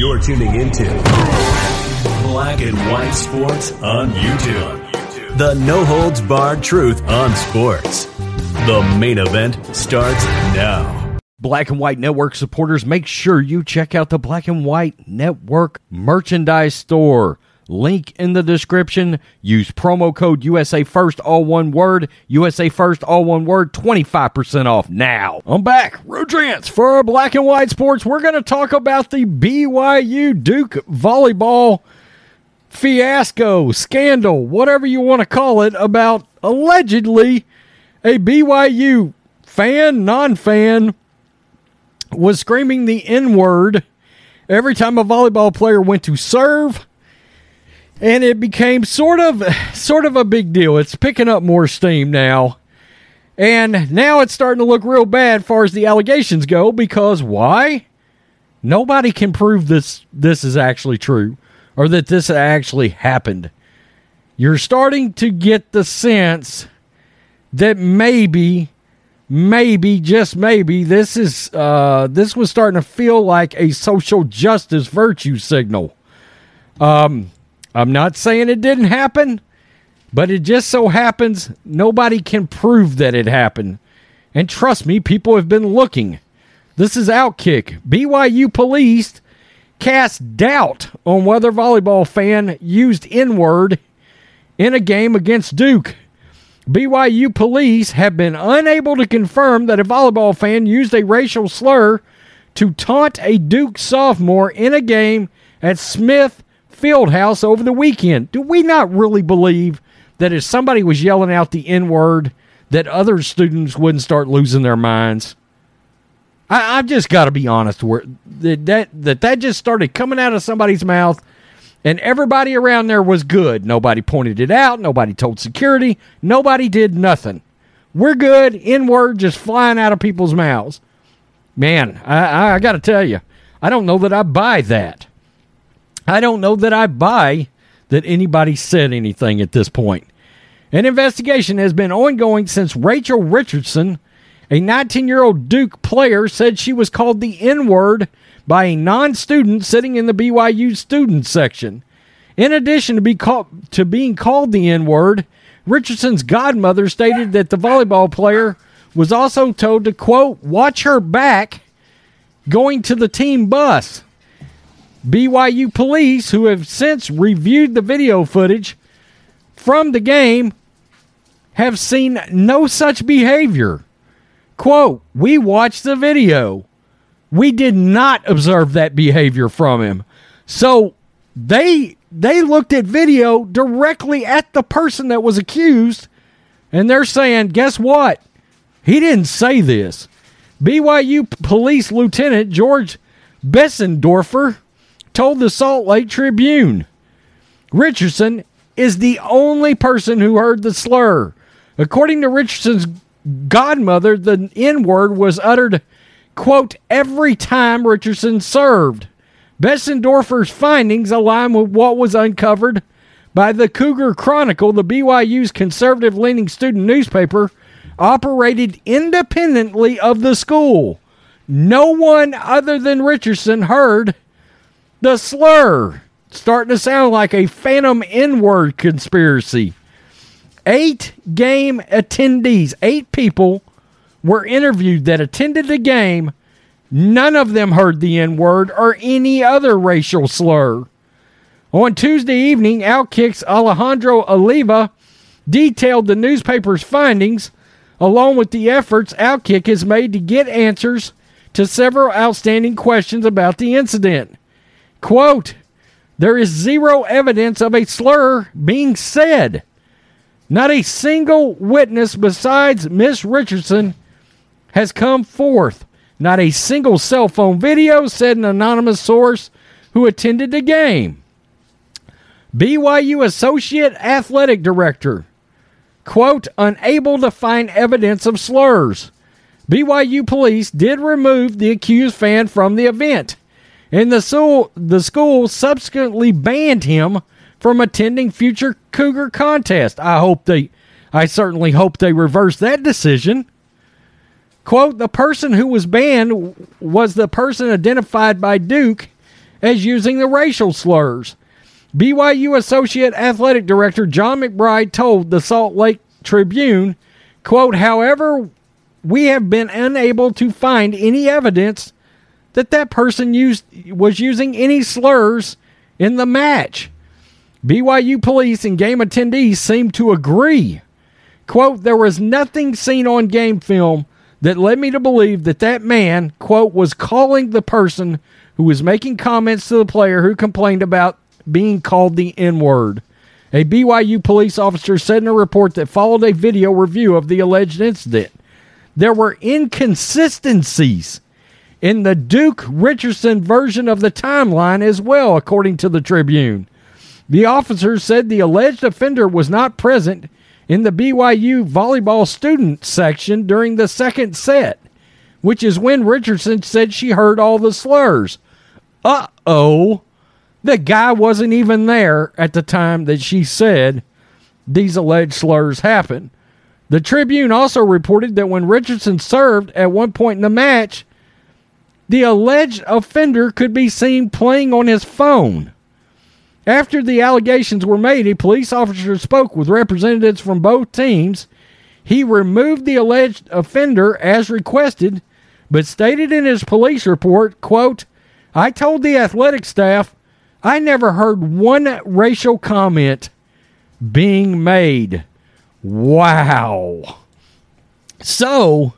You're tuning into Black and White Sports on YouTube. The no holds barred truth on sports. The main event starts now. Black and White Network supporters, make sure you check out the Black and White Network merchandise store. Link in the description. Use promo code USA First, all one word. USA First, all one word. 25% off now. I'm back. Rodrance for Black and White Sports. We're going to talk about the BYU Duke volleyball fiasco, scandal, whatever you want to call it, about allegedly a BYU fan, non fan, was screaming the N word every time a volleyball player went to serve. And it became sort of sort of a big deal. It's picking up more steam now. And now it's starting to look real bad far as the allegations go because why? Nobody can prove this this is actually true or that this actually happened. You're starting to get the sense that maybe maybe just maybe this is uh this was starting to feel like a social justice virtue signal um i'm not saying it didn't happen but it just so happens nobody can prove that it happened. And trust me people have been looking. This is outkick. Byu police cast doubt on whether volleyball fan used n-word in a game against duke. BYU police have been unable to confirm that a volleyball fan used a racial slur to taunt a Duke sophomore in a game at Smith Fieldhouse over the weekend. Do we not really believe that if somebody was yelling out the N word, that other students wouldn't start losing their minds? I, I've just got to be honest. Where that, that that that just started coming out of somebody's mouth and everybody around there was good. Nobody pointed it out. Nobody told security. Nobody did nothing. We're good. N word just flying out of people's mouths. Man, I, I, I got to tell you, I don't know that I buy that. I don't know that I buy that anybody said anything at this point. An investigation has been ongoing since Rachel Richardson, a 19 year old Duke player, said she was called the N word by a non student sitting in the BYU student section. In addition to, be call- to being called the N word, Richardson's godmother stated that the volleyball player was also told to, quote, watch her back going to the team bus. BYU police, who have since reviewed the video footage from the game, have seen no such behavior. Quote, we watched the video. We did not observe that behavior from him. So they they looked at video directly at the person that was accused and they're saying, "Guess what? He didn't say this." BYU police lieutenant George Bessendorfer told the Salt Lake Tribune, "Richardson is the only person who heard the slur. According to Richardson's godmother, the N word was uttered quote, every time Richardson served. Bessendorfer's findings align with what was uncovered by the Cougar Chronicle, the BYU's conservative leaning student newspaper, operated independently of the school. No one other than Richardson heard the slur. Starting to sound like a phantom N word conspiracy. Eight game attendees, eight people were interviewed that attended the game, none of them heard the N word or any other racial slur. On Tuesday evening, Outkick's Alejandro Avila detailed the newspaper's findings, along with the efforts Outkick has made to get answers to several outstanding questions about the incident. Quote, there is zero evidence of a slur being said. Not a single witness besides Miss Richardson has come forth. Not a single cell phone video, said an anonymous source who attended the game. BYU Associate Athletic Director, quote, unable to find evidence of slurs. BYU police did remove the accused fan from the event, and the school, the school subsequently banned him from attending future Cougar contests. I hope they, I certainly hope they reverse that decision. Quote, the person who was banned was the person identified by Duke as using the racial slurs. BYU Associate Athletic Director John McBride told the Salt Lake Tribune, quote, however, we have been unable to find any evidence that that person used was using any slurs in the match. BYU police and game attendees seem to agree. Quote, there was nothing seen on game film that led me to believe that that man, quote, was calling the person who was making comments to the player who complained about being called the N word. A BYU police officer said in a report that followed a video review of the alleged incident. There were inconsistencies in the Duke Richardson version of the timeline as well, according to the Tribune. The officer said the alleged offender was not present in the BYU volleyball student section during the second set, which is when Richardson said she heard all the slurs. Uh oh. The guy wasn't even there at the time that she said these alleged slurs happened. The Tribune also reported that when Richardson served at one point in the match, the alleged offender could be seen playing on his phone. After the allegations were made, a police officer spoke with representatives from both teams. He removed the alleged offender as requested, but stated in his police report, quote, I told the athletic staff I never heard one racial comment being made. Wow. So,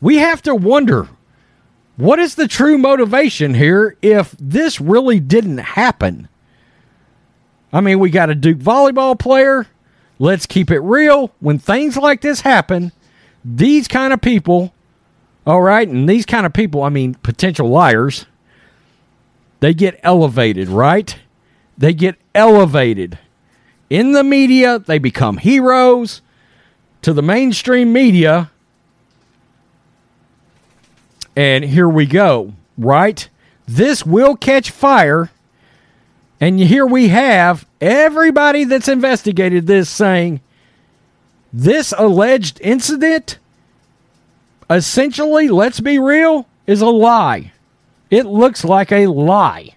we have to wonder what is the true motivation here if this really didn't happen? I mean, we got a Duke volleyball player. Let's keep it real. When things like this happen, these kind of people, all right, and these kind of people, I mean, potential liars, they get elevated, right? They get elevated. In the media, they become heroes. To the mainstream media, and here we go, right? This will catch fire. And here we have everybody that's investigated this saying this alleged incident, essentially, let's be real, is a lie. It looks like a lie.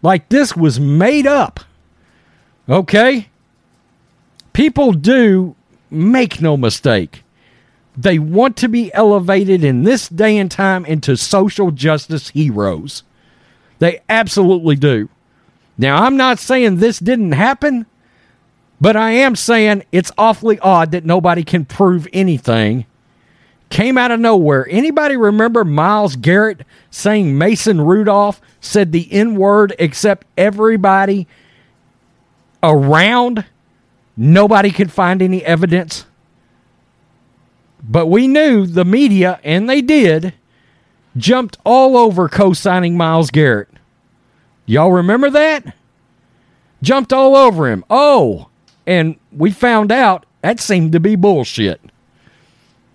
Like this was made up. Okay? People do make no mistake. They want to be elevated in this day and time into social justice heroes. They absolutely do. Now, I'm not saying this didn't happen, but I am saying it's awfully odd that nobody can prove anything. Came out of nowhere. Anybody remember Myles Garrett saying Mason Rudolph said the N word except everybody around? Nobody could find any evidence. But we knew the media, and they did, jumped all over co signing Myles Garrett. Y'all remember that? Jumped all over him. Oh, and we found out that seemed to be bullshit.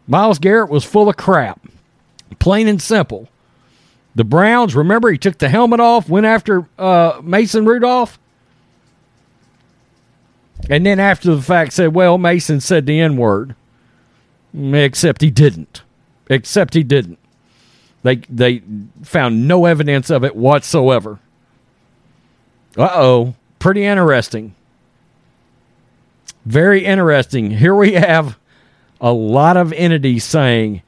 Myles Garrett was full of crap, plain and simple. The Browns, remember, he took the helmet off, went after uh, Mason Rudolph, and then after the fact said, well, Mason said the N word. Except he didn't. Except he didn't. They they found no evidence of it whatsoever. Uh oh. Pretty interesting. Very interesting. Here we have a lot of entities saying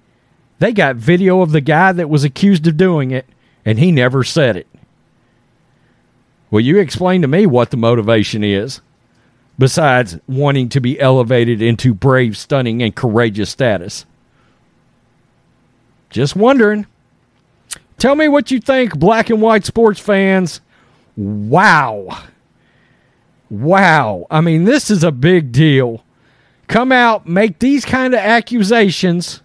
they got video of the guy that was accused of doing it and he never said it. Will you explain to me what the motivation is besides wanting to be elevated into brave, stunning, and courageous status. Just wondering. Tell me what you think, black and white sports fans. Wow. Wow. I mean, this is a big deal. Come out, make these kind of accusations,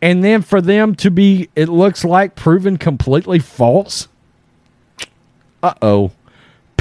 and then for them to be, it looks like, proven completely false. Uh oh.